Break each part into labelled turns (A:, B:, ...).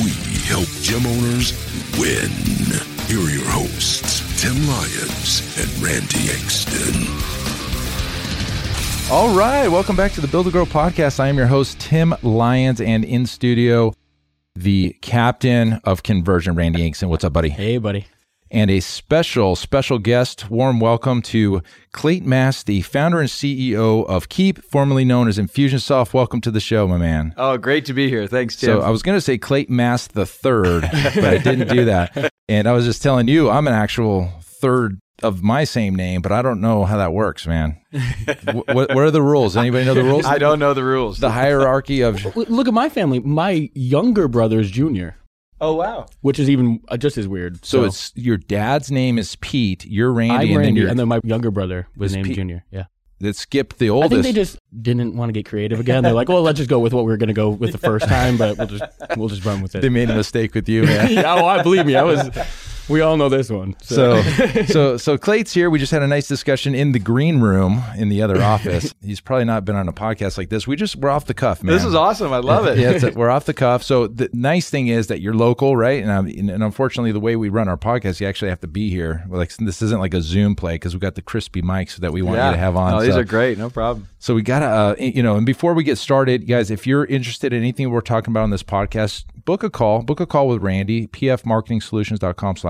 A: We help gym owners win. Here are your hosts, Tim Lyons and Randy Exton.
B: All right, welcome back to the Build to Grow podcast. I am your host, Tim Lyons, and in studio, the captain of conversion, Randy Inkson. What's up, buddy?
C: Hey, buddy.
B: And a special, special guest, warm welcome to Clate Mask, the founder and CEO of Keap, formerly known as Infusionsoft. Welcome to the show, my man.
D: Oh, great to be here. Thanks, Tim.
B: So I was going to say Clate Mask the third, but I didn't do that. And I was just telling you, I'm an actual third of my same name, but I don't know how that works, man. what, what are the rules? Anybody know the rules?
D: I don't know the rules.
B: The hierarchy of
C: Look at my family. My younger brother is Junior,
D: oh, wow.
C: which is even uh, just as weird.
B: so it's your dad's name is Pete, you're Randy,
C: I'm
B: and then
C: and then my younger brother was named
B: Pete-
C: Junior. Yeah,
B: that skipped the oldest.
C: I think they just didn't want to get creative again. They're like, well, let's just go with what we were going to go with the first time, but we'll just we'll just run with it."
B: they made a mistake with you, man.
C: yeah, well, I believe me. I was. We all know this one.
B: So, so, so Clay's here. We just had a nice discussion in the green room in the other office. He's probably not been on a podcast like this. We just we're off the cuff, man.
D: This is awesome. I love it.
B: yeah, it's a, we're off the cuff. So the nice thing is that you're local, right? And, um, and unfortunately, the way we run our podcast, you actually have to be here. Like this isn't like a Zoom play because we got the crispy mics that we want you to have on.
D: Oh, these
B: so,
D: are great. No problem.
B: so we gotta, uh, you know. And before we get started, guys, if you're interested in anything we're talking about on this podcast, book a call. Book a call with Randy.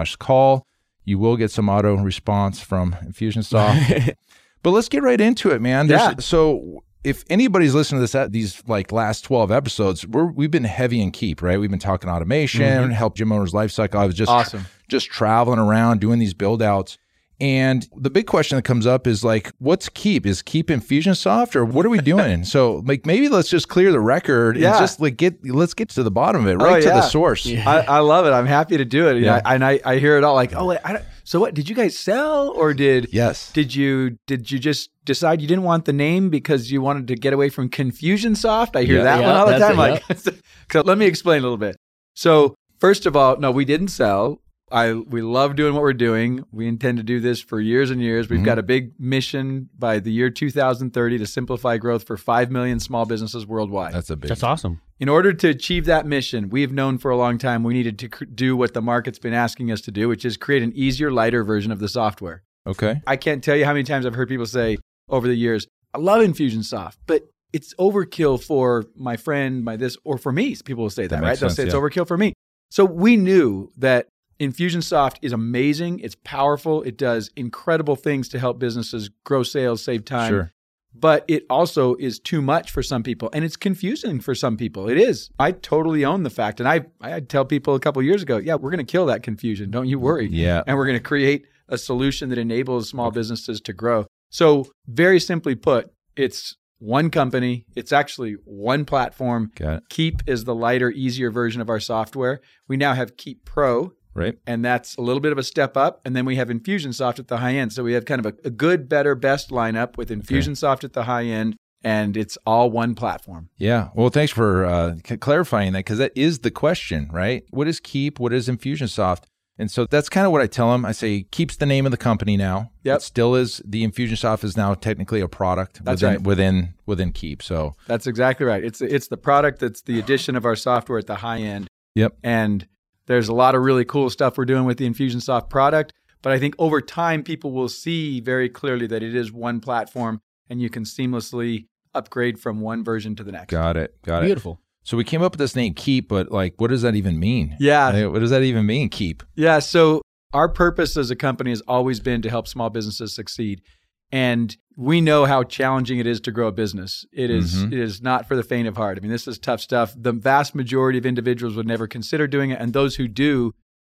B: pfmarketingsolutions.com/call. You will get some auto response from Infusionsoft. but let's get right into it, man. There's-
D: Yeah.
B: So if anybody's listening to this at these like last 12 episodes, we're, we've been heavy in Keap, right? We've been talking automation, mm-hmm. help gym owners life cycle. I was just
D: Awesome.
B: just traveling around doing these build outs. And the big question that comes up is like, what's Keap? Is Keap Infusionsoft or what are we doing? so like maybe let's just clear the record and just like get let's get to the bottom of it, oh, right to the
D: yeah.
B: source.
D: I, I love it. I'm happy to do it.
B: Yeah.
D: know, and I, I hear it all like, oh, wait, I don't, so what? Did you guys sell or did
B: Yes.
D: did you did you just decide you didn't want the name because you wanted to get away from Confusionsoft? I hear
B: Yeah.
D: that
C: Yeah,
D: one all the time.
C: it,
D: Like, so let me explain a little bit. So first of all, no, we didn't sell. I we love doing what we're doing. We intend to do this for years and years. We've
B: Mhm.
D: got a big mission by the year 2030 to simplify growth for 5 million small businesses worldwide.
B: That's a big
C: That's awesome.
D: In order to achieve that mission, we have known for a long time we needed to cr- do what the market's been asking us to do, which is create an easier, lighter version of the software.
B: Okay.
D: I can't tell you how many times I've heard people say over the years, I love Infusionsoft, but it's overkill for my friend, my this, or for me. People will say that,
B: That
D: right?
B: makes
D: They'll
B: sense,
D: say it's
B: yeah.
D: overkill for me. So we knew that Infusionsoft is amazing. It's powerful. It does incredible things to help businesses grow sales, save time.
B: Sure.
D: but it also is too much for some people and it's confusing for some people. It is. I totally own the fact and i i tell people a couple years ago yeah we're going to kill that confusion. Don't you worry.
B: Yeah.
D: and we're going to create a solution that enables small businesses to grow. So very simply put it's one company. It's actually one platform. Keap is the lighter easier version of our software. We now have Keap pro
B: Right.
D: and that's a little bit of a step up. And then we have Infusionsoft at the high end. So we have kind of a, a good, better, best lineup with Infusionsoft at the high end, and it's all one platform.
B: Yeah. Well, thanks for uh, c- clarifying that because that is the question, right? What is Keap? What is Infusionsoft? And so that's kind of what I tell them. I say Keap's the name of the company now.
D: Yep.
B: It still is. The Infusionsoft is now technically a product
D: That's
B: within,
D: right.
B: within within Keap. So
D: That's exactly right. It's it's the product that's the addition of our software at the high end.
B: Yep.
D: And there's a lot of really cool stuff we're doing with the Infusionsoft product. But I think over time, people will see very clearly that it is one platform and you can seamlessly upgrade from one version to the next.
B: got it. Got it.
C: Beautiful.
B: So we came up with this name Keap, but like, what does that even mean?
D: Yeah.
B: What does that even mean? Keap.
D: Yeah. So our purpose as a company has always been to help small businesses succeed. And we know how challenging it is to grow a business. It is-
B: Mhm.
D: it is not for the faint of heart. I mean, this is tough stuff. The vast majority of individuals would never consider doing it, and those who do,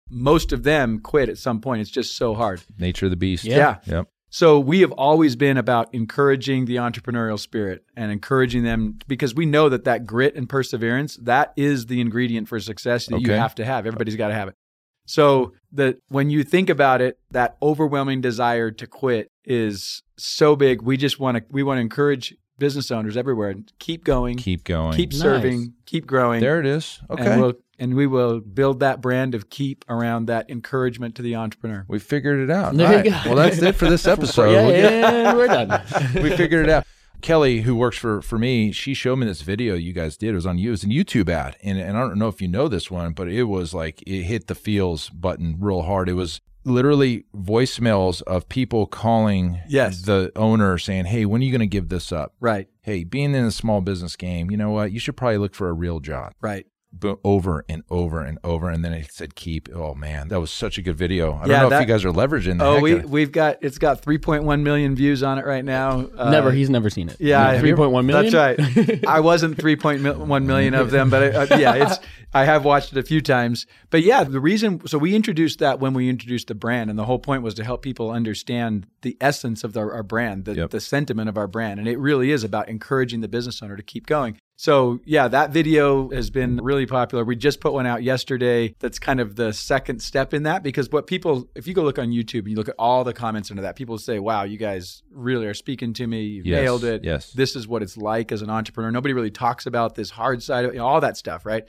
D: most of them quit at some point. It's just so hard.
B: Nature of the beast.
C: Yeah.
D: Yeah.
B: Yep.
D: So we have always been about encouraging the entrepreneurial spirit and encouraging them because we know that that grit and perseverance that is the ingredient for success that you have to have. Everybody's got to have it. So that when you think about it, that overwhelming desire to quit is so big. We just want to we want to encourage business owners everywhere and keep going, keep,
B: Keep going.
D: keep
C: Nice.
D: serving, keep growing.
B: there it is. Okay.
D: And, we'll, and we will build that brand of Keap around that encouragement to the entrepreneur.
B: we figured it out.
C: There
B: All
C: you
B: right.
C: go.
B: Well, that's it for this episode.
C: yeah,
B: We'll
C: we're done.
B: we figured it out. Kelly, who works for for me, she showed me this video you guys did. It was on you. It was a YouTube ad, and and I don't know if you know this one, but it was like it hit the feels button real hard. It was literally voicemails of people calling
D: Yes.
B: the owner saying, "Hey, when are you going to give this up?
D: Right,
B: Hey, being in a small business game, you know what? You should probably look for a real job."
D: right.
B: But over and over and over, and then it said Keap. Oh man, that was such a good video. I don't know
D: that-
B: if you guys are leveraging. The
D: Oh, we
B: of.
D: we've got it's got 3.1 million views on it right now. Uh,
C: never. He's never seen it.
D: yeah, I-
C: three point one million.
D: That's right. I wasn't 3.1 million of them, but uh, yeah, it's I have watched it a few times. But yeah, the reason so we introduced that when we introduced the brand, and the whole point was to help people understand the essence of our, our brand, the,
B: Yep.
D: the sentiment of our brand, and it really is about encouraging the business owner to keep going. So yeah, that video has been really popular. We just put one out yesterday. That's kind of the second step in that because what people, if you go look on YouTube and you look at all the comments under that, people say, "Wow, you guys really are speaking to me. You
B: Yes,
D: nailed it.
B: yes.
D: This is what it's like as an entrepreneur. Nobody really talks about this hard side of you know, all that stuff, right?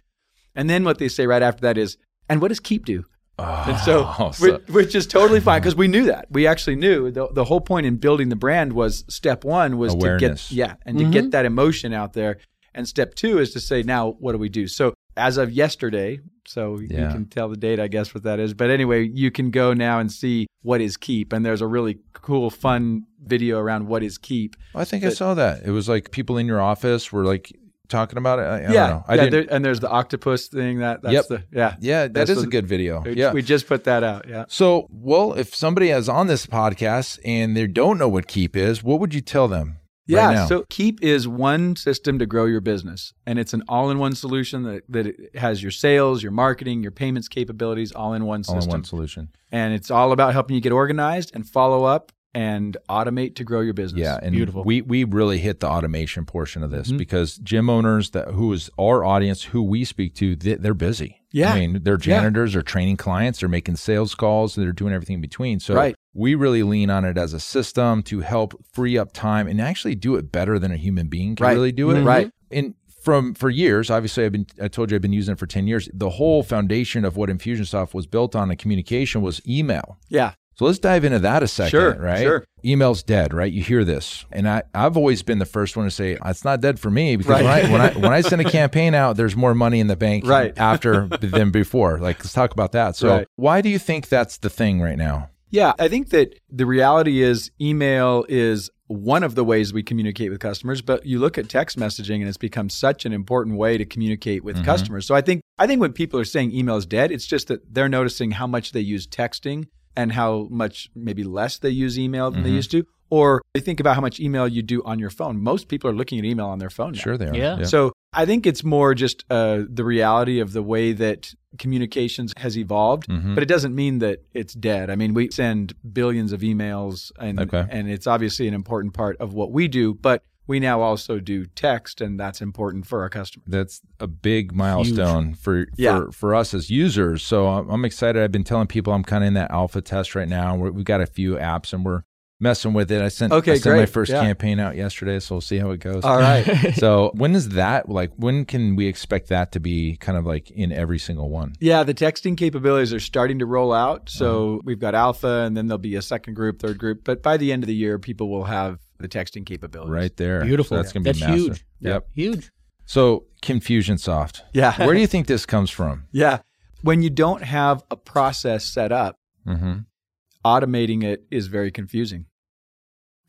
D: And then what they say right after that is, "And what does Keap do?" And so,
B: Oh, so-
D: which, is totally fine because we knew that. We actually knew the, the whole point in building the brand was step one was
B: Awareness.
D: to get yeah, and to get mm-hmm. that emotion out there. And step two is to say, now what do we do? So as of yesterday, so you can tell the date, I guess, what that is. But anyway, you can go now and see what is Keap, and there's a really cool, fun video around what is Keap.
B: I think I saw that. It was like people in your office were like talking about it. I, I
D: yeah,
B: don't know. I
D: yeah. There, and there's the octopus thing. That that's
B: Yep.
D: the yeah.
B: yeah, that is
D: the-
B: a good video.
D: We,
B: Yeah.
D: we just put that out. Yeah.
B: so, well, if somebody is on this podcast and they don't know what Keap is, what would you tell them?
D: Yeah.
B: right?
D: So Keap is one system to grow your business, and it's an all-in-one solution that that it has your sales, your marketing, your payments capabilities all in one system.
B: All in one solution.
D: And it's all about helping you get organized and follow up and automate to grow your business.
B: Yeah, and
C: Beautiful.
B: we we really hit the automation portion of
D: Mm-hmm.
B: this because gym owners that who is our audience, who we speak to, they, they're busy.
D: Yeah.
B: I mean, they're
D: Yeah.
B: janitors, they're training clients, they're making sales calls, they're doing everything in between. So
D: Right.
B: we really lean on it as a system to help free up time and actually do it better than a human being can
D: Right.
B: really do it.
D: Mhm. Right.
B: And from for years, obviously, I've been I told you I've been using it for ten years. The whole foundation of what Infusionsoft was built on in communication was email.
D: Yeah.
B: So let's dive into that a second,
D: Sure,
B: right?
D: sure.
B: Email's dead, right? You hear this, and I I've always been the first one to say it's not dead for me because
D: Right.
B: when I when I when I send a campaign out, there's more money in the bank
D: Right.
B: after than before. Like let's talk about that. So
D: Right.
B: why do you think that's the thing right now?
D: Yeah, I think that the reality is email is one of the ways we communicate with customers, but you look at text messaging and it's become such an important way to communicate with mm-hmm. customers. So I think I think when people are saying email is dead, it's just that they're noticing how much they use texting and how much maybe less they use email than they used to. Or they think about how much email you do on your phone. Most people are looking at email on their phone now.
B: Sure, they are.
C: Yeah.
D: So I think it's more just uh, the reality of the way that communications has evolved,
B: Mhm.
D: but it doesn't mean that it's dead. I mean, we send billions of emails, and
B: Okay.
D: and it's obviously an important part of what we do. But we now also do text, and that's important for our customers.
B: That's a big milestone for
D: Yeah.
B: for for us as users. So I'm, I'm excited. I've been telling people I'm kind of in that alpha test right now. We're, we've got a few apps and we're messing with it. I sent
D: Okay,
B: I sent my first
D: Yeah.
B: campaign out yesterday, so we'll see how it goes.
D: All right.
B: so when is that like when can we expect that to be kind of like in every single one
D: Yeah, the texting capabilities are starting to roll out.
B: Uh-huh.
D: So we've got alpha, and then there'll be a second group, third group. But by the end of the year, people will have the texting capabilities.
B: right there
C: Beautiful.
B: so that's gonna be
C: That's
B: massive
C: huge.
B: yep
C: Huge.
B: so confusionsoft
D: Yeah.
B: where do you think this comes from
D: Yeah. When you don't have a process set up,
B: mm-hmm.
D: automating it is very confusing.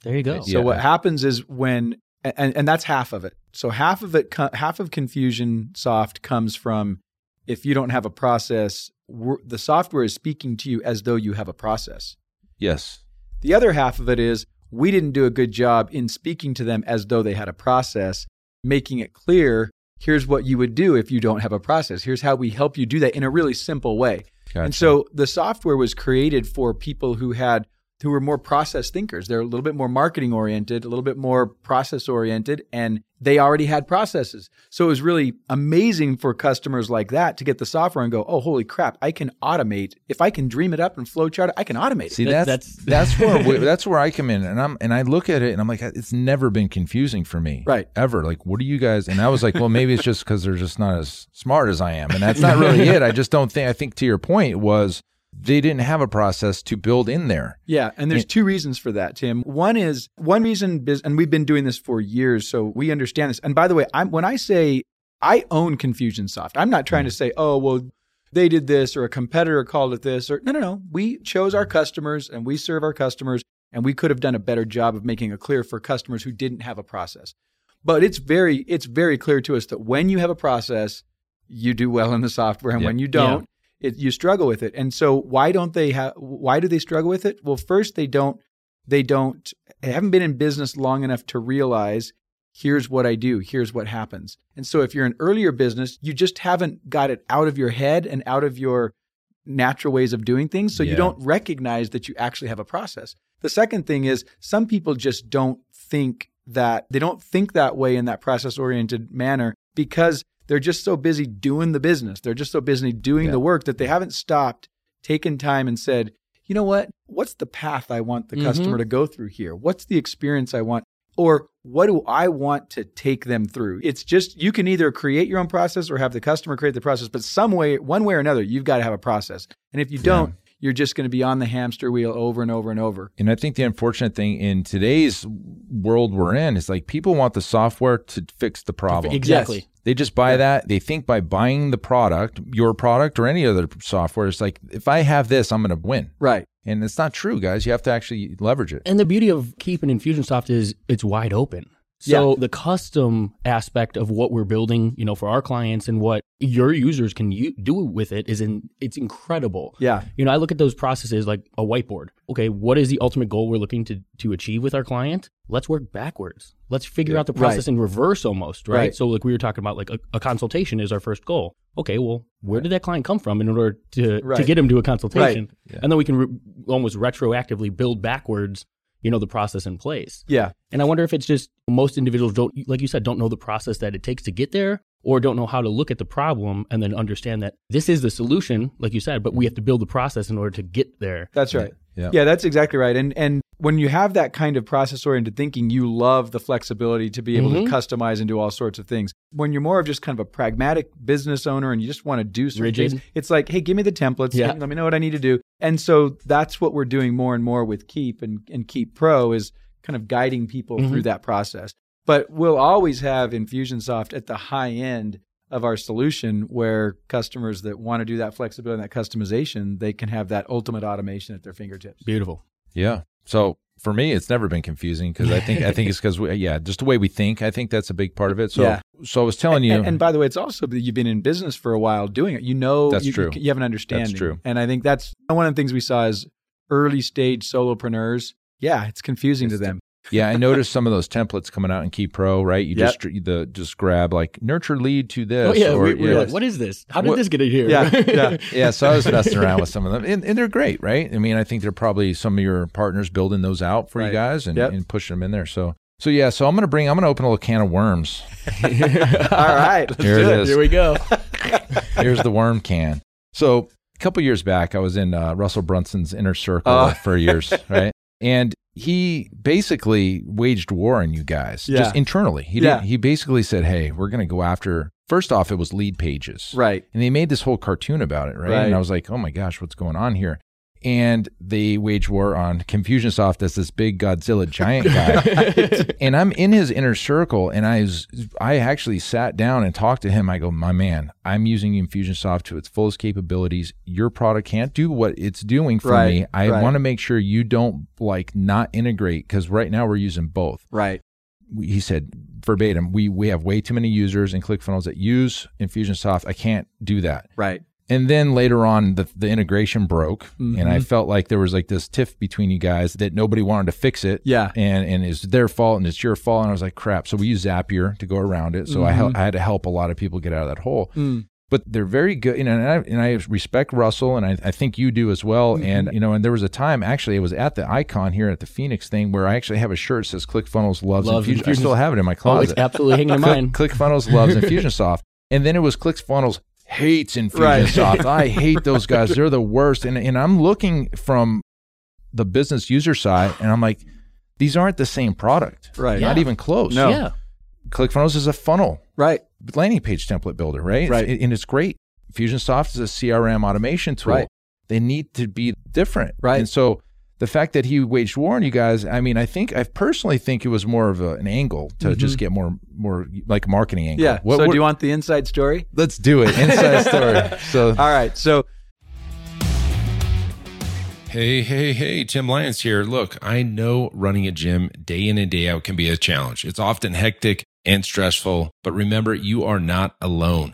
C: There you go.
D: So
B: Yeah.
D: what happens is when and and that's half of it. So half of it half of confusion soft comes from if you don't have a process, the software is speaking to you as though you have a process.
B: yes
D: The other half of it is we didn't do a good job in speaking to them as though they had a process, making it clear here's what you would do if you don't have a process. Here's how we help you do that in a really simple way.
B: gotcha.
D: And so the software was created for people who had who are more process thinkers. They're a little bit more marketing oriented, a little bit more process oriented, and they already had processes. So it was really amazing for customers like that to get the software and go, "Oh, holy crap! I can automate. If I can dream it up and flowchart it, I can automate
B: See, that's
C: that's-
B: that's, where that's where I come in, and I'm and I look at it and I'm like, it's never been confusing for me,
D: Right.
B: Ever. Like, what do you guys? And I was like, well, maybe it's just because they're just not as smart as I am, and that's not really it. I just don't think. I think to your point was they didn't have a process to build in there.
D: Yeah, and there's two reasons for that, Tim. One is one reason, and we've been doing this for years, so we understand this. And by the way, I'm when I say I own Confusionsoft, I'm not trying to mm. say, oh, well, they did this or a competitor called it this, or no, no, no. We chose our customers and we serve our customers, and we could have done a better job of making it clear for customers who didn't have a process. But it's very, it's very clear to us that when you have a process, you do well in the software, and
B: Yeah.
D: when you don't, it, you struggle with it. And so why don't they have why do they struggle with it? Well, first they don't they don't they haven't been in business long enough to realize here's what I do, here's what happens. And so if you're an earlier business, you just haven't got it out of your head and out of your natural ways of doing things, so
B: Yeah.
D: you don't recognize that you actually have a process. The second thing is some people just don't think that they don't think that way in that process oriented manner because they're just so busy doing the business. They're just so busy doing
B: Yeah.
D: the work that they haven't stopped, taken time and said, you know what? What's the path I want the
C: Mhm.
D: customer to go through here? What's the experience I want? Or what do I want to take them through? It's just you can either create your own process or have the customer create the process, but some way, one way or another, you've got to have a process. And if you don't, you're just going to be on the hamster wheel over and over and over.
B: And I think the unfortunate thing in today's world we're in is like people want the software to fix the problem.
C: Exactly.
D: Yes.
B: They just buy that. They think by buying the product, your product or any other software, it's like if I have this, I'm going to win.
D: Right.
B: And it's not true, guys. You have to actually leverage it.
C: And the beauty of Keap and Infusionsoft is it's wide open. So
D: Yeah.
C: the custom aspect of what we're building, you know, for our clients and what your users can u- do with it is in it's incredible.
D: Yeah.
C: You know, I look at those processes like a whiteboard. Okay, what is the ultimate goal we're looking to to achieve with our client? Let's work backwards. Let's figure out the process
D: Right.
C: in reverse almost, right?
D: Right.
C: So like we were talking about like a, a consultation is our first goal. Okay, well, where did that client come from in order to to get him to a consultation?
B: Yeah.
C: And then we can re- almost retroactively build backwards, you know, the process in place.
D: Yeah.
C: And I wonder if it's just most individuals don't, like you said, don't know the process that it takes to get there or don't know how to look at the problem and then understand that this is the solution, like you said, but we have to build the process in order to get there.
D: That's right.
B: Yeah.
D: Yeah, that's exactly right. And and when you have that kind of process oriented thinking, you love the flexibility to be able
C: Mhm.
D: to customize and do all sorts of things. When you're more of just kind of a pragmatic business owner and you just want to do certain
C: Rigid.
D: things, it's like, hey, give me the templates.
C: Yeah.
D: Let me know what I need to do. And so that's what we're doing more and more with Keap and, and Keap Pro is kind of guiding people
C: Mhm.
D: through that process. But we'll always have Infusionsoft at the high end of our solution where customers that want to do that flexibility and that customization, they can have that ultimate automation at their fingertips.
C: Beautiful.
B: Yeah. So for me, it's never been confusing because I think I think it's because we, yeah, just the way we think. I think that's a big part of it. So
D: Yeah.
B: so I was telling you,
D: And, and by the way, it's also that you've been in business for a while doing it. You know,
B: That's
D: you,
B: true.
D: You, you have an understanding.
B: That's true.
D: And I think that's one of the things we saw as early stage solopreneurs. Yeah, it's confusing to them.
B: Yeah, I noticed some of those templates coming out in Keap Pro. Right, you
D: Yep.
B: just the just grab like nurture lead to this.
C: Oh, yeah.
B: or,
C: we, we
B: yeah.
C: like, what is this? How did
B: What-
C: this get in here?
D: Yeah, yeah.
B: yeah, so I was messing around with some of them, and, and they're great, right? I mean, I think they're probably some of your partners building those out for you guys and,
D: Yep.
B: and pushing them in there. So, so yeah, so I'm gonna bring, I'm gonna open a little can of worms.
D: All right, let's
B: Here
D: do
B: it is.
C: Here we go.
B: Here's the worm can. So, a couple years back, I was in uh, Russell Brunson's inner circle
D: Oh.
B: for years, right? And he basically waged war on you guys,
D: Yeah.
B: just internally. He
D: Yeah.
B: did, he basically said, "Hey, we're gonna go after." First off, it was Leadpages,
D: Right.
B: and they made this whole cartoon about it, right?
D: Right.
B: And I was like, oh my gosh, what's going on here? And they wage war on Confusionsoft as this big Godzilla giant guy. and I'm in his inner circle, and I was, I actually sat down and talked to him. I go, my man, I'm using Infusionsoft to its fullest capabilities. Your product can't do what it's doing for
D: Right,
B: me. I
D: right.
B: want to make sure you don't like not integrate because right now we're using both
D: Right.
B: he said verbatim, we we have way too many users in ClickFunnels that use Infusionsoft. I can't do that.
D: Right.
B: And then later on, the the integration broke, and I
D: Mhm.
B: felt like there was like this tiff between you guys that nobody wanted to fix it.
D: Yeah.
B: and and it's their fault and it's your fault. And I was like, crap. So we use Zapier to go around it. So I
D: Mhm.
B: hel- I had to help a lot of people get out of that hole.
D: Mm.
B: but they're very good. You know, and I, and I respect Russell, and I, I think you do as well.
D: Mm-hmm.
B: And you know, and there was a time actually, it was at the Icon here at the Phoenix thing where I actually have a shirt that says ClickFunnels loves,
C: Loves
B: Infusion. I still have it in my
C: Oh, it's
B: closet.
C: absolutely hanging in
B: Click,
C: mine.
B: ClickFunnels loves Infusionsoft, and then it was ClickFunnels hates
D: Right.
B: Infusionsoft. I hate those guys. They're the worst. And and I'm looking from the business user side, and I'm like, these aren't the same product.
D: Right.
B: Not even close.
D: No.
C: Yeah.
B: ClickFunnels is a funnel
D: Right.
B: landing page template builder, right?
D: Right.
B: And it's great. Fusionsoft is a CRM automation tool.
D: Right.
B: They need to be different.
D: Right.
B: And so the fact that he waged war on you guys, I mean, I think I personally think it was more of a, an angle to just get more more like a marketing angle.
D: Mm-hmm. Yeah.
B: What-
D: so
B: what-
D: do you want the inside story?
B: let's do it. Inside story. So
D: All right. So
E: Hey, hey, hey, Tim Lyons here. Look, I know running a gym day in and day out can be a challenge. It's often hectic and stressful, but remember, you are not alone.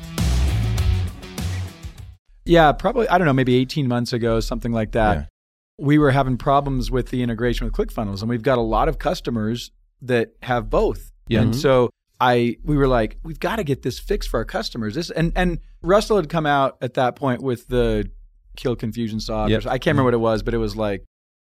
D: Yeah, probably I don't know, maybe 18 months ago, something like that.
B: Yeah.
D: We were having problems with the integration with ClickFunnels, and we've got a lot of customers that have both.
B: Yeah.
D: And mm-hmm. so I we were like, we've got to get this fixed for our customers. This and and Russell had come out at that point with the Kill Confusion Soft.
B: Yep.
D: I can't mm-hmm. remember what it was, but it was like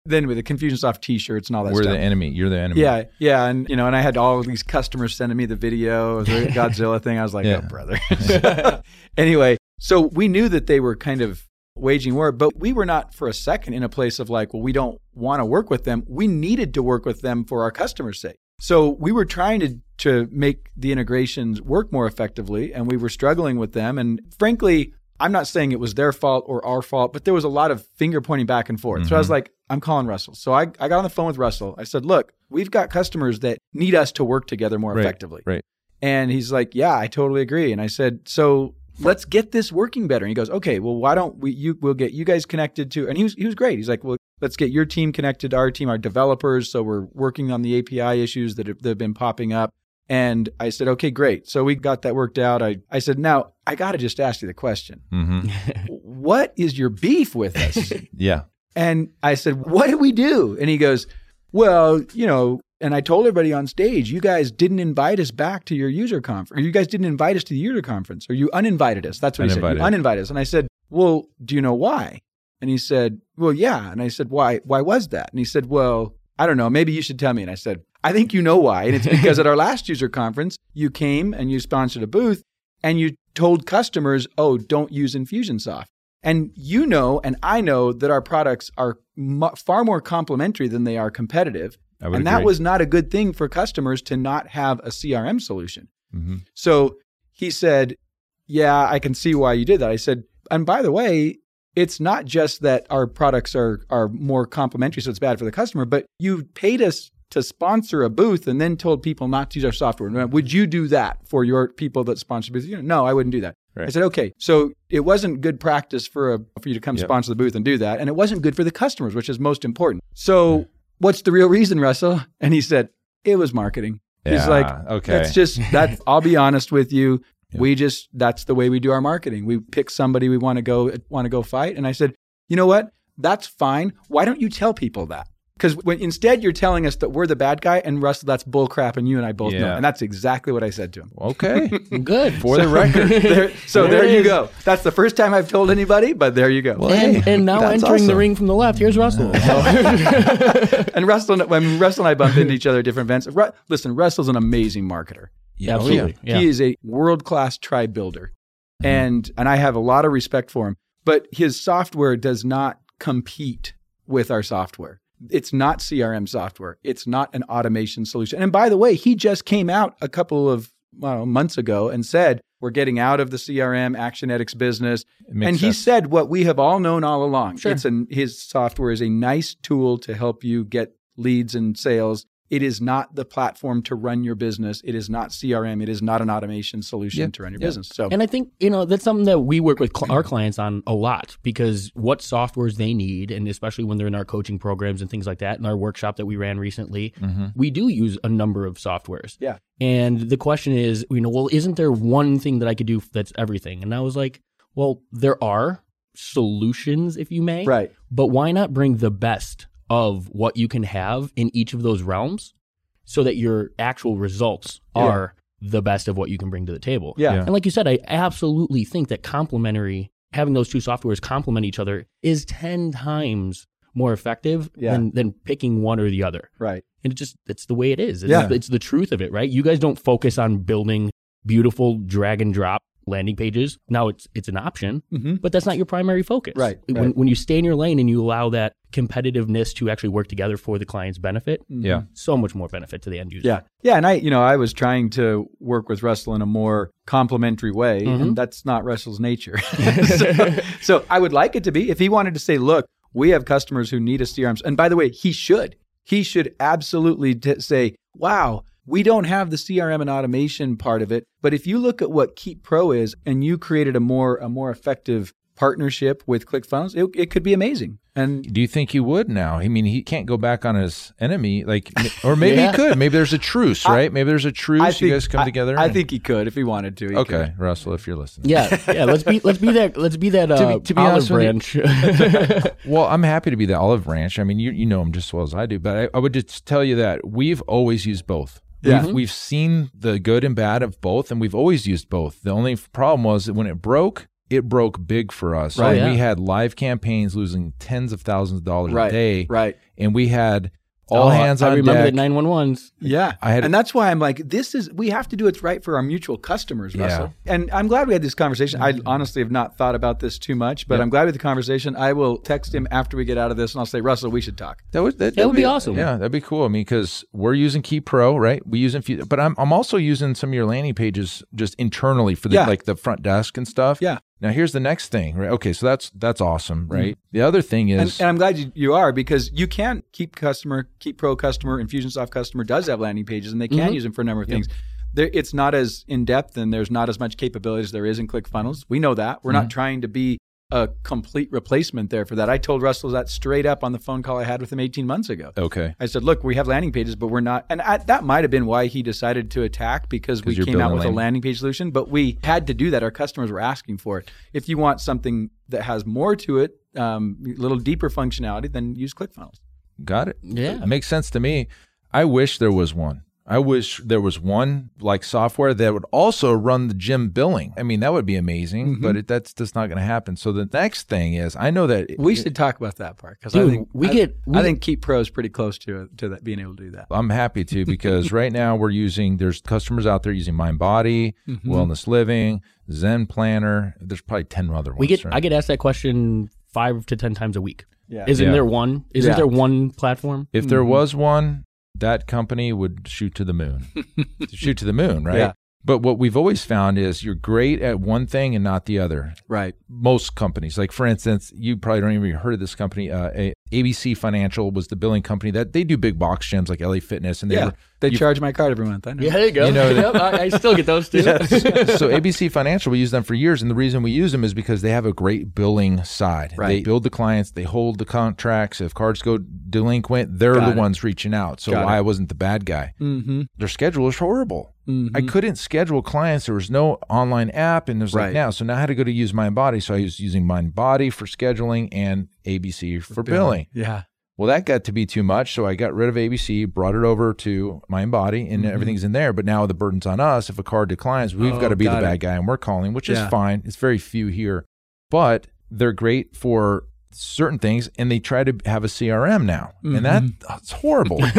D: then with the Confusion Soft T-shirts and all that
B: we're
D: stuff.
B: the enemy. You're the enemy.
D: Yeah, yeah, and you know, and I had all of these customers sending me the video of the Godzilla thing. I was like,
B: Yeah.
D: oh, brother. anyway, so we knew that they were kind of waging war, but we were not for a second in a place of like, well, we don't want to work with them. We needed to work with them for our customers' sake. So we were trying to to make the integrations work more effectively, and we were struggling with them. And frankly, I'm not saying it was their fault or our fault, but there was a lot of finger pointing back and forth. So I was mm-hmm. like, I'm calling Russell. So I, I got on the phone with Russell. I said, look, we've got customers that need us to work together more
B: Right,
D: effectively.
B: right.
D: And he's like, yeah, I totally agree. And I said, so let's get this working better. And he goes, okay, well, why don't we, you, we'll get you guys connected to, and he was, he was great. He's like, well, let's get your team connected to our team, our developers. So we're working on the API issues that have, that have been popping up. And I said, okay, great. So we got that worked out. I, I said, now I got to just ask you the question.
B: hmm
D: What is your beef with us?
B: Yeah.
D: And I said, What do we do? And he goes, Well, you know, and I told everybody on stage, you guys didn't invite us back to your user conference. Or you guys didn't invite us to the user conference. Or you uninvited us. That's what he said.
B: Uninvited.
D: You uninvited us. And I said, Well, do you know why? And he said, Well, yeah. And I said, Why why was that? And he said, Well, I don't know. Maybe you should tell me. And I said, I think you know why. And it's because at our last user conference, you came and you sponsored a booth and you told customers, oh, don't use Infusionsoft. And you know, and I know that our products are mu- far more complementary than they are competitive. And that was not a good thing for customers to not have a CRM solution.
B: Mhm.
D: So he said, Yeah, I can see why you did that. I said, And by the way, it's not just that our products are, are more complementary, so it's bad for the customer, but you paid us to sponsor a booth and then told people not to use our software. Would you do that for your people that sponsor booths? You know, no, I wouldn't do that.
B: Right.
D: I said, okay, so it wasn't good practice for a, for you to come
B: Yep.
D: sponsor the booth and do that, and it wasn't good for the customers, which is most important. So, what's the real reason, Russell? And he said, it was marketing. He's like,
B: okay.
D: that's just that. I'll be honest with you.
B: Yeah.
D: We just that's the way we do our marketing. We pick somebody we want to go want to go fight, and I said, you know what? That's fine. Why don't you tell people that? Because when instead you're telling us that we're the bad guy, and Russell, that's bull crap, and you and I both know. And that's exactly what I said to him.
B: Okay.
C: Good.
B: For the record.
D: There- so
C: There
D: there, you
C: is.
D: go. That's the first time I've told anybody, but there you go.
B: Well,
C: and,
B: hey,
C: and now
B: that's
C: entering the ring from the left, here's Russell.
D: and Russell, when Russell and I bump into each other at different events, Ru- listen, Russell's an amazing marketer.
B: Yeah,
C: Absolutely. Yeah.
D: He is a world class tribe builder,
B: Mm-hmm.
D: and and I have a lot of respect for him. But his software does not compete with our software. It's not CRM software. It's not an automation solution. And by the way, he just came out a couple of well, months ago and said we're getting out of the CRM Actionetics business. And he
B: sense.
D: said what we have all known all along.
C: Sure.
D: It's an his software is a nice tool to help you get leads and sales. It is not the platform to run your business. It is not CRM. It is not an automation solution
B: Yeah.
D: to run your
B: Yeah.
D: business. So
C: And I think, you know, that's something that we work with cl- our clients on a lot because what softwares they need, and especially when they're in our coaching programs and things like that, in our workshop that we ran recently,
B: Mhm.
C: we do use a number of softwares.
D: Yeah.
C: And the question is, you know, well, isn't there one thing that I could do that's everything? And I was like, well, there are solutions, if you may.
D: right.
C: But why not bring the best of what you can have in each of those realms so that your actual results
D: Yeah.
C: are the best of what you can bring to the table?
D: Yeah.
B: Yeah.
C: And like you said, I absolutely think that complementary, having those two softwares complement each other is 10 times more effective
D: Yeah.
C: than, than picking one or the other.
D: Right.
C: And it just, it's the way it is. It's,
D: Yeah.
C: it's the truth of it, right? You guys don't focus on building beautiful drag and drop landing pages. Now it's, it's an option,
D: Mhm.
C: but that's not your primary focus.
D: Right,
C: When,
D: right.
C: when you stay in your lane and you allow that competitiveness to actually work together for the client's benefit,
B: Yeah.
C: so much more benefit to the end user.
D: Yeah. Yeah. And I, you know, I was trying to work with Russell in a more complementary way,
C: Mhm.
D: and that's not Russell's nature. so, so I would like it to be. If he wanted to say, look, we have customers who need a CRM. And by the way, he should. He should absolutely t- say, wow, we don't have the CRM and automation part of it. But if you look at what Keap Pro is and you created a more a more effective partnership with ClickFunnels, it, it could be amazing. And
B: Do you think he would now? I mean, he can't go back on his enemy, like, or maybe
C: Yeah.
B: he could. Maybe there's a truce,
D: I-
B: right? maybe there's a truce.
D: I
B: you
D: think,
B: guys come
D: I-
B: together.
D: I
B: and-
D: think he could if he wanted to. he
B: Okay,
D: could.
B: Russell, if you're listening.
C: Yeah, yeah. Let's be let's be that let's be that uh,
B: To be- to be
C: olive
B: honest with you-
C: branch.
B: Well, I'm happy to be the olive branch. I mean, you you know him just as well as I do, but I, I would just tell you that we've always used both.
D: Yeah.
B: We've, we've seen the good and bad of both, and we've always used both. The only problem was that when it broke, it broke big for us.
D: Right.
C: Yeah.
B: We had live campaigns losing tens of thousands of dollars
D: Right.
B: a day,
D: Right.
B: and we had all
C: Oh,
B: hands on
C: I remember
B: deck.
C: the nine one ones.
D: Yeah.
B: I had-
D: and that's why I'm like, this is, we have to do what's right for our mutual customers,
B: Yeah.
D: Russell. And I'm glad we had this conversation. I mm-hmm. honestly have not thought about this too much, but
B: Yeah.
D: I'm glad we had the conversation. I will text him after we get out of this and I'll say, Russell, we should talk.
B: That would that,
C: That would be awesome.
B: Yeah, that'd be cool. I mean, because we're using Keap Pro, right? We use Infu- but I'm I'm also using some of your landing pages just internally for the
D: Yeah.
B: like the front desk and stuff.
D: Yeah.
B: Now here's the next thing, right? Okay, so that's that's awesome, right? The other thing is
D: and I'm glad you, you are because you can Keap customer, Keap pro customer, Infusionsoft customer does have landing pages and they can
C: Mhm.
D: use them for a number of things. There, it's not as in depth and there's not as much capability as there is in ClickFunnels. We know that. We're not trying to be a complete replacement there for that. I told Russell that straight up on the phone call I had with him 18 months ago.
B: okay.
D: I said, "Look, we have landing pages, but we're not." And I, that might have been why he decided to attack because we came out
B: building
D: with a
B: landing-
D: landing page solution. But we had to do that. Our customers were asking for it. If you want something that has more to it, um, a little deeper functionality, then use ClickFunnels.
B: Got it.
C: Yeah.
B: It makes sense to me. I wish there was one. I wish there was one like software that would also run the gym billing. I mean, that would be amazing,
D: Mm-hmm.
B: but it, that's just not going to happen. So the next thing is, I know that
D: We should talk about that part because I think
C: we
D: I-
C: get- we
D: I think Keap Pro is pretty close to to that being able to do that.
B: I'm happy to because right now we're using there's customers out there using MindBody,
D: Mm-hmm.
B: Wellness Living, Zen Planner. There's probably ten other ones.
C: We get
B: right?
C: I get asked that question five to ten times a week.
D: Yeah.
C: Isn't
B: Yeah.
C: there one? Isn't
D: Yeah.
C: there one platform?
B: if
D: Mm-hmm.
B: there was one, that company would shoot to the moon. shoot to the moon, right?
D: Yeah.
B: But what we've always found is you're great at one thing and not the other.
D: Right.
B: Most companies, like for instance, you probably don't even heard of this company. Uh, ABC Financial was the billing company that they do big box gyms like LA Fitness, and they
D: Yeah.
B: were
D: They
B: you-
D: charge my card every month. I know.
C: Yeah, there you go.
B: You know
C: Yep, I, I still get those too.
B: so ABC Financial, we use them for years, and the reason we use them is because they have a great billing side.
D: Right.
B: They build the clients, they hold the contracts. If cards go delinquent, they're
D: Got
B: the
D: it.
B: ones reaching out. So
D: Got
B: why
D: it.
B: I wasn't the bad guy.
D: Mm-hmm.
B: Their schedule is horrible. I
D: Mhm.
B: couldn't schedule clients. There was no online app, and there's like
D: Right.
B: now. So now I had to go to use MindBody. So I was using MindBody for scheduling and ABC for billing.
D: Yeah.
B: Well, that got to be too much, so I got rid of ABC, brought it over to MindBody, and
D: Mm-hmm.
B: everything's in there. But now the burden's on us. If a card declines, we've
D: Oh,
B: got to be the
D: got it.
B: bad guy, and we're calling, which
D: Yeah.
B: is fine. It's very few here, but they're great for certain things, and they try to have a CRM now, and that that's horrible,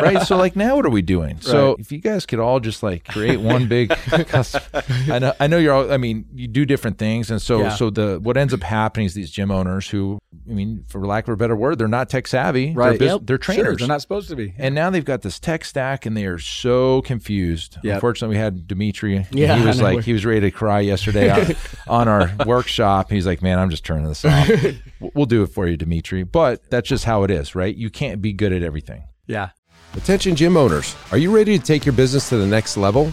B: right? So, like, now what are we doing? So,
D: Mm-hmm.
B: If you guys could all just like create one big custom, I know, I know you're all. I mean, you do different things, and so,
D: Yeah.
B: so the what ends up happening is these gym owners who, I mean, for lack of a better word, they're not tech savvy,
D: Right.
B: They're, bus-
D: Yep.
B: they're
D: Sure,
B: trainers,
D: they're not supposed to be.
B: and now they've got this tech stack, and they are so confused.
D: Yep.
B: Unfortunately, we had Dimitri.
C: Yeah,
B: he was like he was ready to cry yesterday on, on our workshop. He's like, "Man, I'm just turning this off. We'll- we'll do it for you, Dimitri." But that's just how it is, right? You can't be good at everything.
D: Yeah.
F: Attention gym owners, are you ready to take your business to the next level?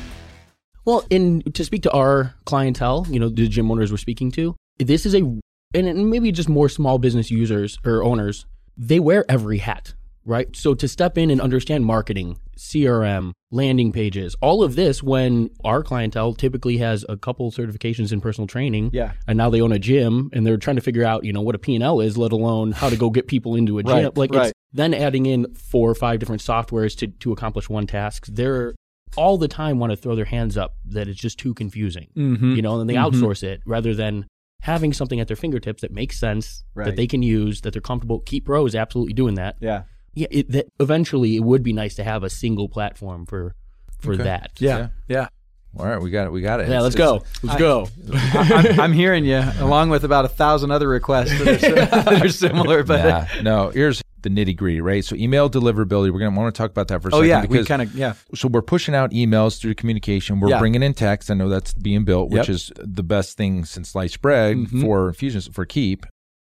C: Well, in to speak to our clientele, you know, the gym owners we're speaking to, this is a and maybe just more small business users or owners, they wear every hat, right? So to step in and understand marketing, CRM, landing pages, all of this when our clientele typically has a couple certifications in personal training,
D: Yeah.
C: and now they own a gym and they're trying to figure out, you know, what a P&L is, let alone how to go get people into a gym.
D: Right,
C: like
D: right.
C: it's then adding in four or five different softwares to to accomplish one task. They're all the time want to throw their hands up that it's just too confusing,
D: Mm-hmm.
C: you know, and they outsource it rather than having something at their fingertips that makes sense
D: Right.
C: that they can use that they're comfortable. Keap Pro is absolutely doing that.
D: Yeah.
C: Yeah, it, that eventually it would be nice to have a single platform for for that.
D: Yeah. Yeah.
B: All right, we got it. We got it.
C: Yeah, let's
B: it's-
C: go. Let's
D: I-
C: go.
D: I- I'm, I'm hearing you, along with about a thousand other requests that are, that are similar. But
B: Nah, no, here's the nitty gritty, right? So email deliverability. We're gonna want to talk about that for a
D: oh
B: second
D: yeah, we kind of yeah.
B: so we're pushing out emails through communication. We're
D: Yeah.
B: bringing in text. I know that's being built, which
D: Yep.
B: is the best thing since sliced bread
D: Mhm.
B: for fusions for Keap.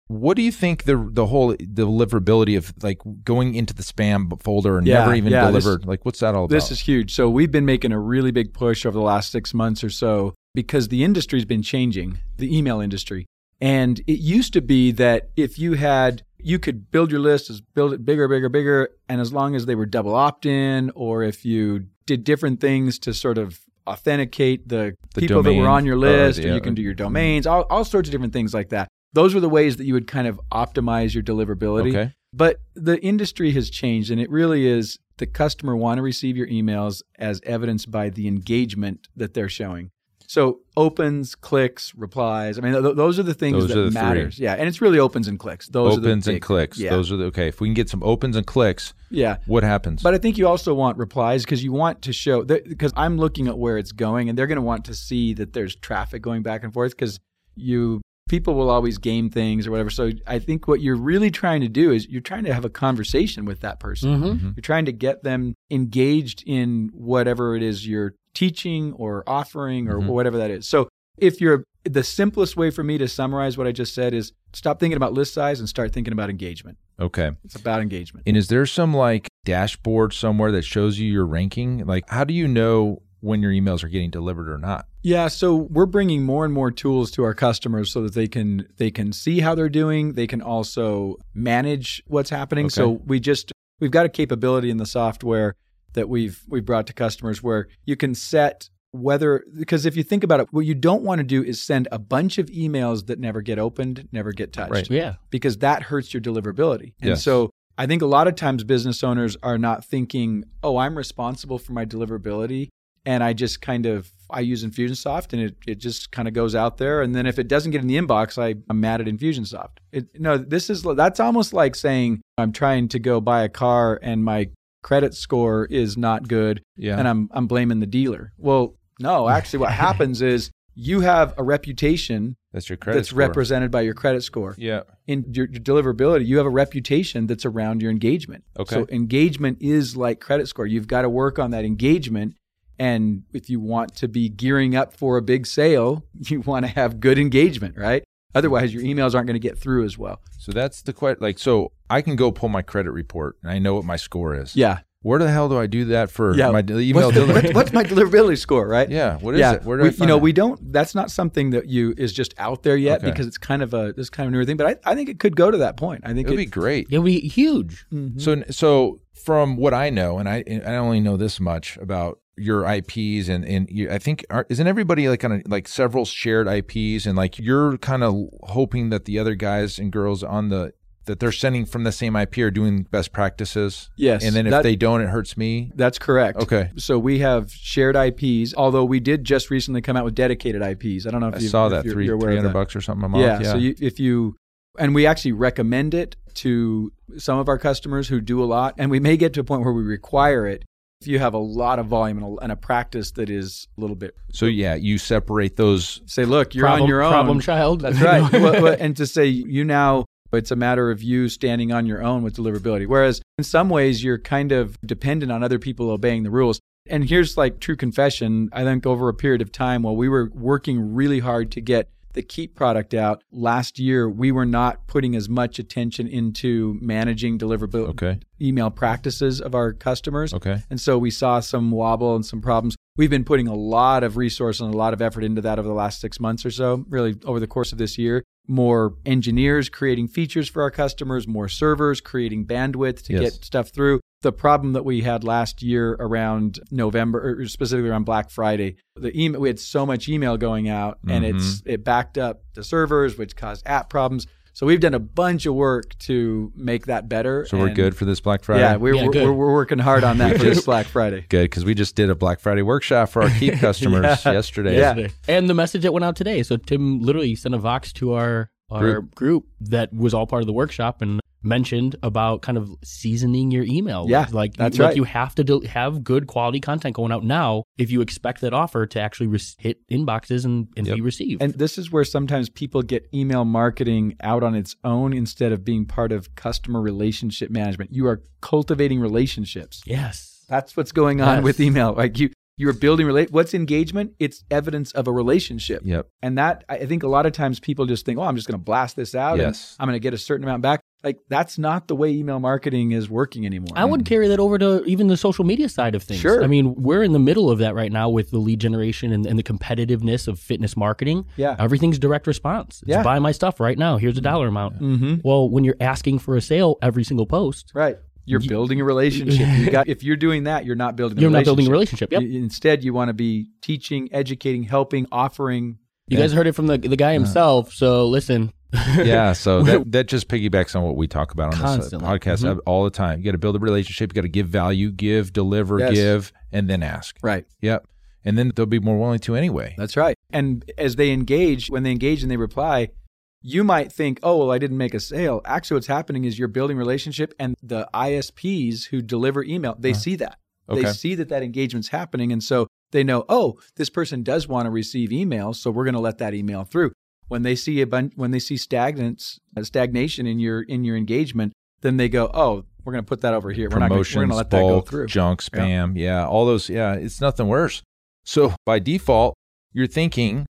B: What do you think the the whole deliverability of like going into the spam folder and
D: Yeah,
B: never even
D: yeah, this-
B: delivered? like, what's that all about?
D: This is huge. So we've been making a really big push over the last six months or so because the industry's been changing, the email industry. And it used to be that if you had, you could build your list as build it bigger, bigger, bigger. And as long as they were double opt in or if you did different things to sort of authenticate the,
B: The
D: people that were on your
B: or
D: list,
B: the-
D: or you can do your domains, all, all sorts of different things like that. Those were the ways that you would kind of optimize your deliverability.
B: okay.
D: But the industry has changed, and it really is the customer want to receive your emails as evidenced by the engagement that they're showing. So opens, clicks, replies. I mean, th- those are the things
B: Those
D: that
B: are the three.
D: matters. Yeah, and it's really opens and clicks. Those
B: opens
D: are the
B: and clicks.
D: Yeah,
B: Those are the okay. If we can get some opens and clicks,
D: yeah.
B: what happens?
D: But I think you also want replies because you want to show because I'm looking at where it's going, and they're going to want to see that there's traffic going back and forth because you people will always game things or whatever. So I think what you're really trying to do is you're trying to have a conversation with that person.
C: Mm-hmm.
D: You're trying to get them engaged in whatever it is you're teaching or offering or
B: Mhm.
D: whatever that is. So if you're the simplest way for me to summarize what I just said is stop thinking about list size and start thinking about engagement.
B: okay.
D: It's about engagement.
B: And is there some like dashboard somewhere that shows you your ranking? Like, how do you know when your emails are getting delivered or not?
D: Yeah, so we're bringing more and more tools to our customers so that they can they can see how they're doing. They can also manage what's happening. So we just we've got a capability in the software that we've we've brought to customers where you can set whether because if you think about it, what you don't want to do is send a bunch of emails that never get opened, never get touched
B: Right.
C: Yeah.
D: because that hurts your deliverability. And
B: Yes.
D: so I think a lot of times business owners are not thinking, "Oh, I'm responsible for my deliverability." And I just kind of I use Infusionsoft and it, it just kind of goes out there and then if it doesn't get in the inbox, I, I'm mad at Infusionsoft. It, no, this is that's almost like saying I'm trying to go buy a car and my credit score is not good
B: Yeah.
D: and I'm I'm blaming the dealer. Well, no, actually what happens is you have a reputation
B: that's your credit
D: that's
B: score.
D: represented by your credit score
B: Yeah.
D: in your, your deliverability, you have a reputation that's around your engagement.
B: Okay.
D: So engagement is like credit score. You've got to work on that engagement. And if you want to be gearing up for a big sale, you want to have good engagement, right? Otherwise, your emails aren't going to get through as well.
B: So that's the question. Like, so I can go pull my credit report and I know what my score is.
D: Yeah.
B: Where the hell do I do that for
D: Yeah.
B: my email
D: What's, the-
B: delivery?
D: what- what's my deliverability score, right?
B: yeah. What is
D: yeah,
B: it? Where do
D: we,
B: I find
D: you know,
B: it?
D: we don't. That's not something that you is just out there yet
B: Okay.
D: because it's kind of a this kind of newer thing. But I, I think it could go to that point. I think
B: It'd
D: it,
B: be great.
C: It would be huge.
D: Mhm.
B: So, so from what I know, and I, I only know this much about your IPs, and and you, I think are, isn't everybody like kind of like several shared IPs, and like you're kind of hoping that the other guys and girls on the that they're sending from the same IP are doing best practices.
D: Yes,
B: and then if
D: that-
B: they don't, it hurts me.
D: That's correct.
B: Okay.
D: So we have shared IPs, although we did just recently come out with dedicated IPs. I don't know if
B: I
D: you
B: saw
D: if
B: that
D: you're,
B: three
D: you're
B: three hundred
D: that.
B: bucks or something a month.
D: Yeah.
B: Yeah.
D: So you, if you and we actually recommend it to some of our customers who do a lot, and we may get to a point where we require it if you have a lot of volume and a, and a practice that is a little bit
B: So yeah, you separate those.
D: say, look, you're
C: problem,
D: on your own.
C: problem child.
D: That's right. Well, well, and to say you now, it's a matter of you standing on your own with deliverability. Whereas in some ways, you're kind of dependent on other people obeying the rules. And here's like true confession. I think over a period of time while we were working really hard to get the Keap product out last year, we were not putting as much attention into managing deliverability
B: Okay.
D: email practices of our customers.
B: Okay.
D: And so we saw some wobble and some problems. We've been putting a lot of resource and a lot of effort into that over the last six months or so, really over the course of this year. More engineers creating features for our customers, more servers creating bandwidth to
B: Yes.
D: get stuff through. The problem that we had last year around November, or specifically around Black Friday, the email we had so much email going out, and
B: Mm-hmm.
D: it's it backed up the servers, which caused app problems. So we've done a bunch of work to make that better.
B: So we're good for this Black Friday.
D: yeah, we're,
C: Yeah,
D: we're, we're, we're working hard on that for this Black Friday.
B: good because we just did a Black Friday workshop for our Keap customers
D: Yeah.
B: yesterday.
D: Yeah.
C: and the message that went out today. So Tim literally sent a Vox to our our group. that was all part of the workshop and mentioned about kind of seasoning your email.
D: Yeah,
C: like
D: that's
C: like
D: right.
C: you have to del- have good quality content going out now if you expect that offer to actually re- hit inboxes and, and
B: Yep.
C: be received.
D: And this is where sometimes people get email marketing out on its own instead of being part of customer relationship management. You are cultivating relationships.
C: yes,
D: That's what's going on
C: Yes.
D: with email. Like you you're building relate what's engagement? It's evidence of a relationship.
B: Yep.
D: And that I I think a lot of times people just think, "Oh, I'm just going to blast this out
B: Yes.
D: and I'm going to get a certain amount back." Like that's not the way email marketing is working anymore.
C: I would carry that over to even the social media side of things.
D: Sure.
C: I mean, we're in the middle of that right now with the lead generation and, and the competitiveness of fitness marketing.
D: Yeah.
C: Everything's direct response. It's
D: Yeah.
C: buy my stuff right now. Here's a dollar amount.
D: Mhm.
C: Well, when you're asking for a sale every single post,
D: Right. You're building a relationship. You got if you're doing that, you're not building. A
C: you're not building a relationship. Yep.
D: Instead, you want to be teaching, educating, helping, offering.
C: You guys heard it from the the guy himself. So listen.
B: yeah, so that, that just piggybacks on what we talk about on this
C: Constantly.
B: uh, podcast
D: Mm-hmm.
B: all the time. You got to build a relationship. You got to give value, give, deliver,
D: Yes.
B: give, and then ask.
D: Right.
B: Yep. And then they'll be more willing to anyway.
D: That's right. And as they engage, when they engage and they reply, you might think, "Oh, well, I didn't make a sale." Actually, what's happening is you're building relationship, and the ISPs who deliver email, they see that. They see that that engagement's happening, and so they know, "Oh, this person does want to receive emails, so we're going to let that email through." When they see a bunch, when they see stagnance, uh, stagnation in your in your engagement, then they go, "Oh, we're going to put that over here. We're not gonna-
B: Promotions,
D: we're going to let that go through."
B: junk, spam. Yeah. all those. Yeah, it's nothing worse. So by default, you're thinking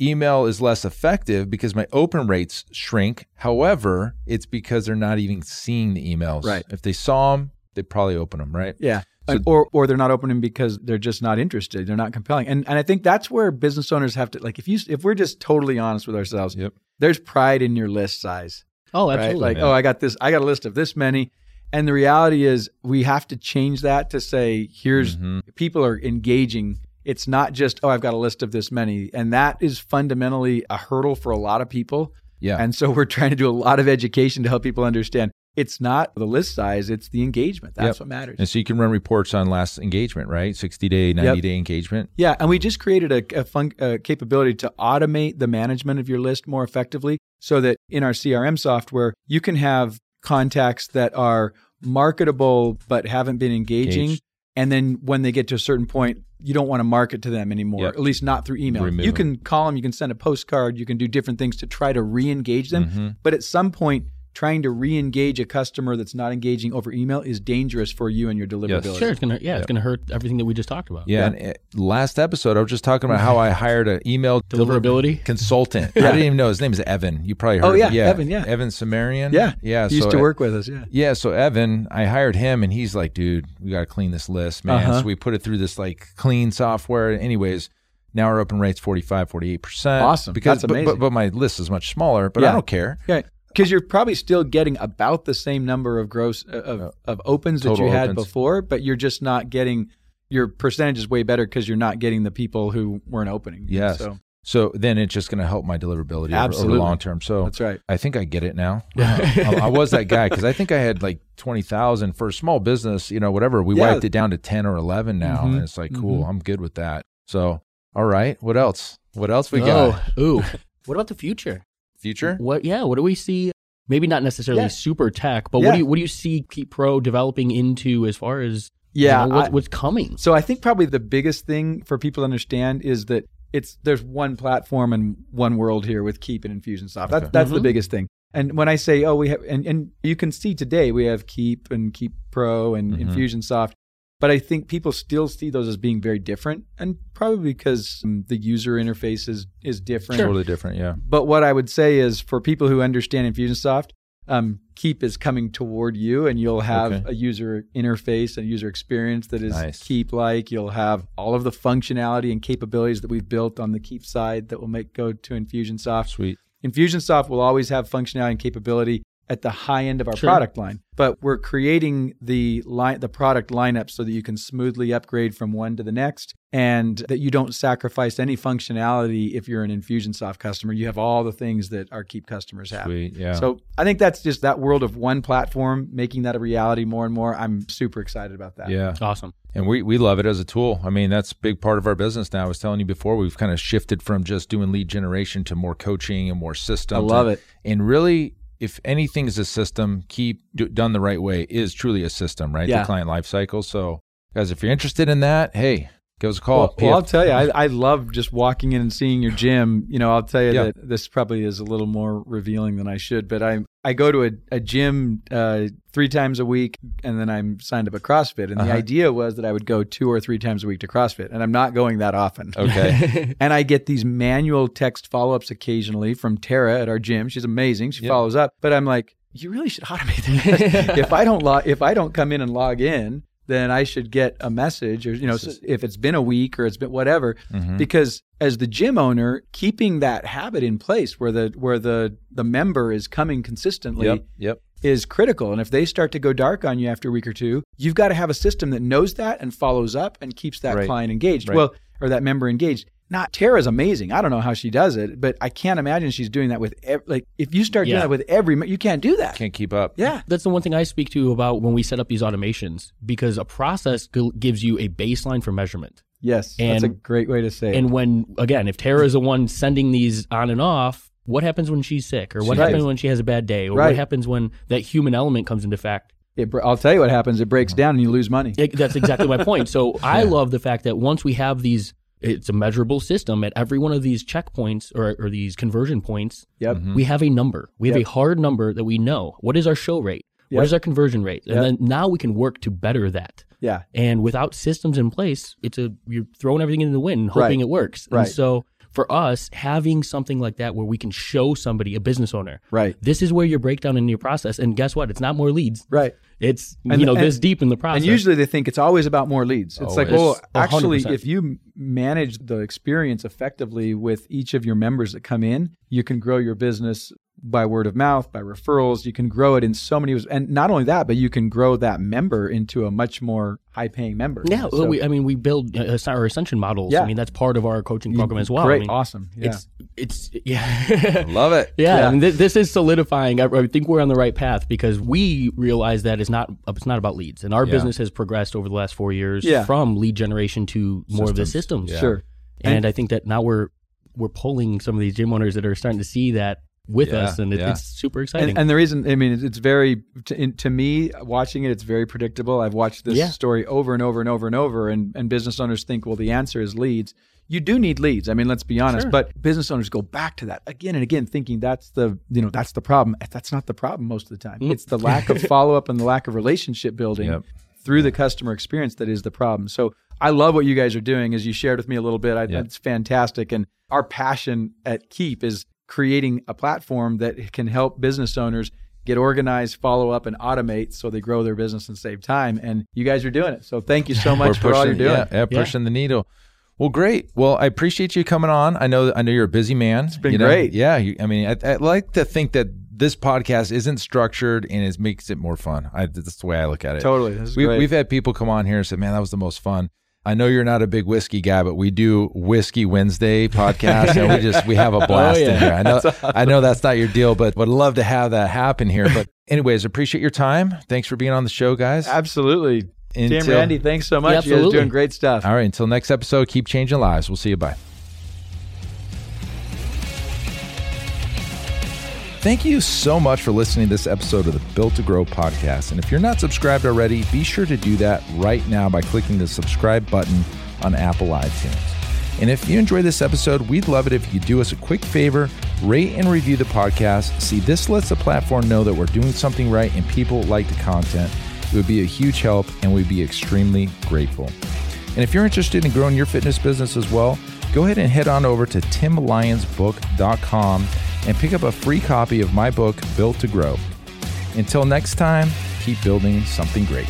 B: email is less effective because my open rates shrink. However, it's because they're not even seeing the emails.
D: Right.
B: If they saw them, they'd probably open them. Right.
D: Yeah. And- or or they're not opening because they're just not interested. They're not compelling. And and I think that's where business owners have to like if you if we're just totally honest with ourselves,
B: Yep.
D: there's pride in your list size.
C: Oh,
D: Right?
C: absolutely.
D: Like, oh, I got this I got a list of this many. And the reality is we have to change that to say here's
B: Mhm.
D: people are engaging. It's not just, oh, I've got a list of this many. And that is fundamentally a hurdle for a lot of people.
B: Yeah.
D: And so we're trying to do a lot of education to help people understand it's not the list size, it's the engagement. That's
B: Yep.
D: what matters.
B: And so you can run reports on last engagement, right? 60 day, 90 day engagement.
D: Yeah, and we just created a, a fun, a capability to automate the management of your list more effectively so that in our CRM software, you can have contacts that are marketable but haven't been engaging.
B: Engaged.
D: And then when they get to a certain point, you don't want to market to them anymore,
B: Yep.
D: at least not through email.
B: Remove
D: you can call them, you can send a postcard, you can do different things to try to re engage them.
B: Mhm.
D: But at some point, trying to re engage a customer that's not engaging over email is dangerous for you and your deliverability.
C: Sure, it's gonna yeah, it's gonna hurt everything that we just talked about.
B: Yeah. And uh, last episode, I was just talking about how I hired an email
C: Deliverability.
B: consultant. I didn't even know his name is Evan. You probably heard
D: Oh, yeah,
B: yeah.
D: Evan, yeah.
B: Evan Samarian.
D: Yeah.
B: Yeah.
D: He used
B: so,
D: to
B: uh,
D: work with us. Yeah.
B: Yeah, so Evan, I hired him and he's like, dude, we got to clean this list, man.
D: Uh-huh.
B: So we put it through this like clean software. Anyways, now our open rate's 45, 48%.
D: Awesome.
B: Because,
D: That's amazing.
B: But, but my list is much smaller, but I don't care.
D: Okay. Because you're probably still getting about the same number of gross uh, of, of opens that
B: Total
D: you had
B: opens.
D: before, but you're just not getting your percentage is way better because you're not getting the people who weren't opening.
B: Yes.
D: So
B: So then it's just going to help my deliverability over, over
D: Absolutely.
B: long term. So
D: that's right.
B: I think I get it now. I, I was that guy because I think I had like 20,000 for a small business, you know, whatever. We
D: Yeah.
B: wiped it down to 10 or 11 now.
D: Mhm.
B: And it's like, cool, I'm good with that. So, all right. What else? What else we got?
C: Oh, ooh. what about the future?
B: Future?
C: What? Yeah. What do we see? Maybe not necessarily
D: Yeah.
C: super tech, but
D: Yeah.
C: what do you what do you see Keap Pro developing into as far as
D: Yeah,
C: You know, what-
D: I-
C: what's coming?
D: So I think probably the biggest thing for people to understand is that it's there's one platform and one world here with Keap and Infusionsoft. That's that's the
C: Mhm.
D: biggest thing. And when I say, oh, we have, and, and you can see today we have Keap and Keap Pro and
B: Mhm.
D: Infusionsoft, but I think people still see those as being very different, and probably because the user interface is is different.
B: Totally different. Yeah.
D: But what I would say is for people who understand Infusionsoft, um, Keap is coming toward you, and you'll have
B: Okay.
D: a user interface and user experience that is
B: Nice.
D: Keap like. You'll have all of the functionality and capabilities that we've built on the Keap side that will make go to Infusionsoft.
B: Sweet.
D: Infusionsoft will always have functionality and capability at the high end of our
C: Sure.
D: product line, but we're creating the line, the product lineup so that you can smoothly upgrade from one to the next, and that you don't sacrifice any functionality if you're an Infusionsoft customer. You have all the things that our Keap customers have.
B: Sweet. Yeah.
D: So I think that's just that world of one platform, making that a reality more and more. I'm super excited about that.
B: yeah.
C: Awesome.
B: And we, we love it as a tool. I mean, that's a big part of our business now. I was telling you before, we've kind of shifted from just doing lead generation to more coaching and more systems.
D: I love
B: and,
D: it.
B: And really, if anything is a system, keep do, done the right way is truly a system, right?
D: Yeah.
B: The client life cycle. So, guys, if you're interested in that, hey, give us a call.
D: Well, well, I'll tell you, I, I love just walking in and seeing your gym. You know, I'll tell you
B: Yeah.
D: that this probably is a little more revealing than I should, but I I go to a, a gym uh, three times a week, and then I'm signed up at CrossFit. And the
B: Uh-huh.
D: idea was that I would go two or three times a week to CrossFit, and I'm not going that often.
B: Okay.
D: And I get these manual text follow ups occasionally from Tara at our gym. She's amazing. She
B: Yeah.
D: follows up, but I'm like, you really should automate this. if I don't log, if I don't come in and log in, then I should get a message, or you know, so if it's been a week or it's been whatever.
B: Mhm.
D: Because as the gym owner, keeping that habit in place where the where the the member is coming consistently
B: Yep. Yep.
D: is critical. And if they start to go dark on you after a week or two, you've got to have a system that knows that and follows up and keeps that
B: Right.
D: client engaged.
B: Right.
D: Well, or that member engaged. Not Tara's amazing. I don't know how she does it, but I can't imagine she's doing that with ev- like if you start doing
C: Yeah.
D: that with every you can't do that.
B: Can't keep up.
D: yeah.
C: That's the one thing I speak to about when we set up these automations because a process g- gives you a baseline for measurement.
D: Yes. that's a
C: And-
D: great way to say it.
C: And when, again, if Tara is the one sending these on and off, what happens when she's sick? Or what
D: Right.
C: happens when she has a bad day? Or
D: Right.
C: what happens when that human element comes into fact?
D: It br- I'll tell you what happens. It breaks uh-huh. down and you lose money.
C: It- that's exactly my point. So I love the fact that once we have these, it's a measurable system at every one of these checkpoints or, or these conversion points,
D: Yep. Mm-hmm.
C: we have a number. We have
D: Yep.
C: a hard number that we know. What is our show rate?
D: Yep.
C: What is our conversion rate? And
D: Yep.
C: then now we can work to better that.
D: Yeah.
C: And without systems in place, it's a you're throwing everything in the wind, hoping
D: Right.
C: it works.
D: Right.
C: And so for us, having something like that where we can show somebody, a business owner,
D: Right.
C: this is where your breakdown in your process. And guess what? It's not more leads.
D: Right.
C: It's
D: And-
C: you know
D: and-
C: this deep in the process.
D: And usually they think it's always about more leads. It's like,
B: Always.
D: well, actually,
C: 100%.
D: if you manage the experience effectively with each of your members that come in, you can grow your business by word of mouth, by referrals. You can grow it in so many ways. And not only that, but you can grow that member into a much more high paying member.
C: yeah,
D: So-
C: we, I mean, we build uh, our ascension models.
D: Yeah.
C: I mean, that's part of our coaching program as well.
D: Great.
C: I mean,
D: awesome. Yeah.
C: It's it's yeah.
B: Love it.
C: Yeah,
D: Yeah.
C: I mean, th- this is solidifying. I, I think we're on the right path because we realize that it's not it's not about leads, and our
B: Yeah.
C: business has progressed over the last four years
D: Yeah.
C: from lead generation to more of the systems.
D: Sure.
C: and, I think that now we're we're pulling some of these gym owners that are starting to see that with
B: Yeah,
C: us, and it,
B: yeah.
C: it's super exciting.
D: And, and the reason, I mean, it's- it's very, to, in, to me, watching it, it's very predictable. I've watched this
C: Yeah.
D: story over and over and over and over, and, and business owners think, well, the answer is leads. You do need leads. I mean, let's be honest.
C: Sure.
D: But business owners go back to that again and again, thinking that's the, you know, that's the problem. That's not the problem most of the time.
C: Mm.
D: It's the lack of follow up and the lack of relationship building
B: Yep.
D: through the customer experience that is the problem. So I love what you guys are doing. As you shared with me a little bit, I,
B: Yeah.
D: it's fantastic. And our passion at Keap is creating a platform that can help business owners get organized, follow up, and automate so they grow their business and save time. And you guys are doing it. So thank you so much for all you're doing.
B: Yeah, yeah, pushing the needle. Well, great. Well, I appreciate you coming on. I know I know you're a busy man. It's
D: been great.
B: Yeah, you, I mean, I, I like to think that this podcast isn't structured and it makes it more fun. I, that's the way I look at it.
D: Totally.
B: We,
D: great.
B: We've had people come on here and say, "Man, that was the most fun." I know you're not a big whiskey guy, but we do Whiskey Wednesday podcast, and we just we have a oh, blast
C: yeah.
B: in here. I know, I know that's not your deal, but would love to have that happen here. But anyways, appreciate your time. Thanks for being on the show, guys.
D: Absolutely. Tim, Randy, thanks so much.
C: Yeah,
D: you guys are doing great stuff.
B: All right, until next episode, keep changing lives. We'll see you. Bye. Thank you so much for listening to this episode of the Built to Grow podcast. And if you're not subscribed already, be sure to do that right now by clicking the subscribe button on Apple iTunes. And if you enjoyed this episode, we'd love it if you do us a quick favor, rate and review the podcast. See, this lets the platform know that we're doing something right and people like the content. It would be a huge help and we'd be extremely grateful. And if you're interested in growing your fitness business as well, go ahead and head on over to timlyonsbook.com and pick up a free copy of my book, Built to Grow. Until next time, keep building something great.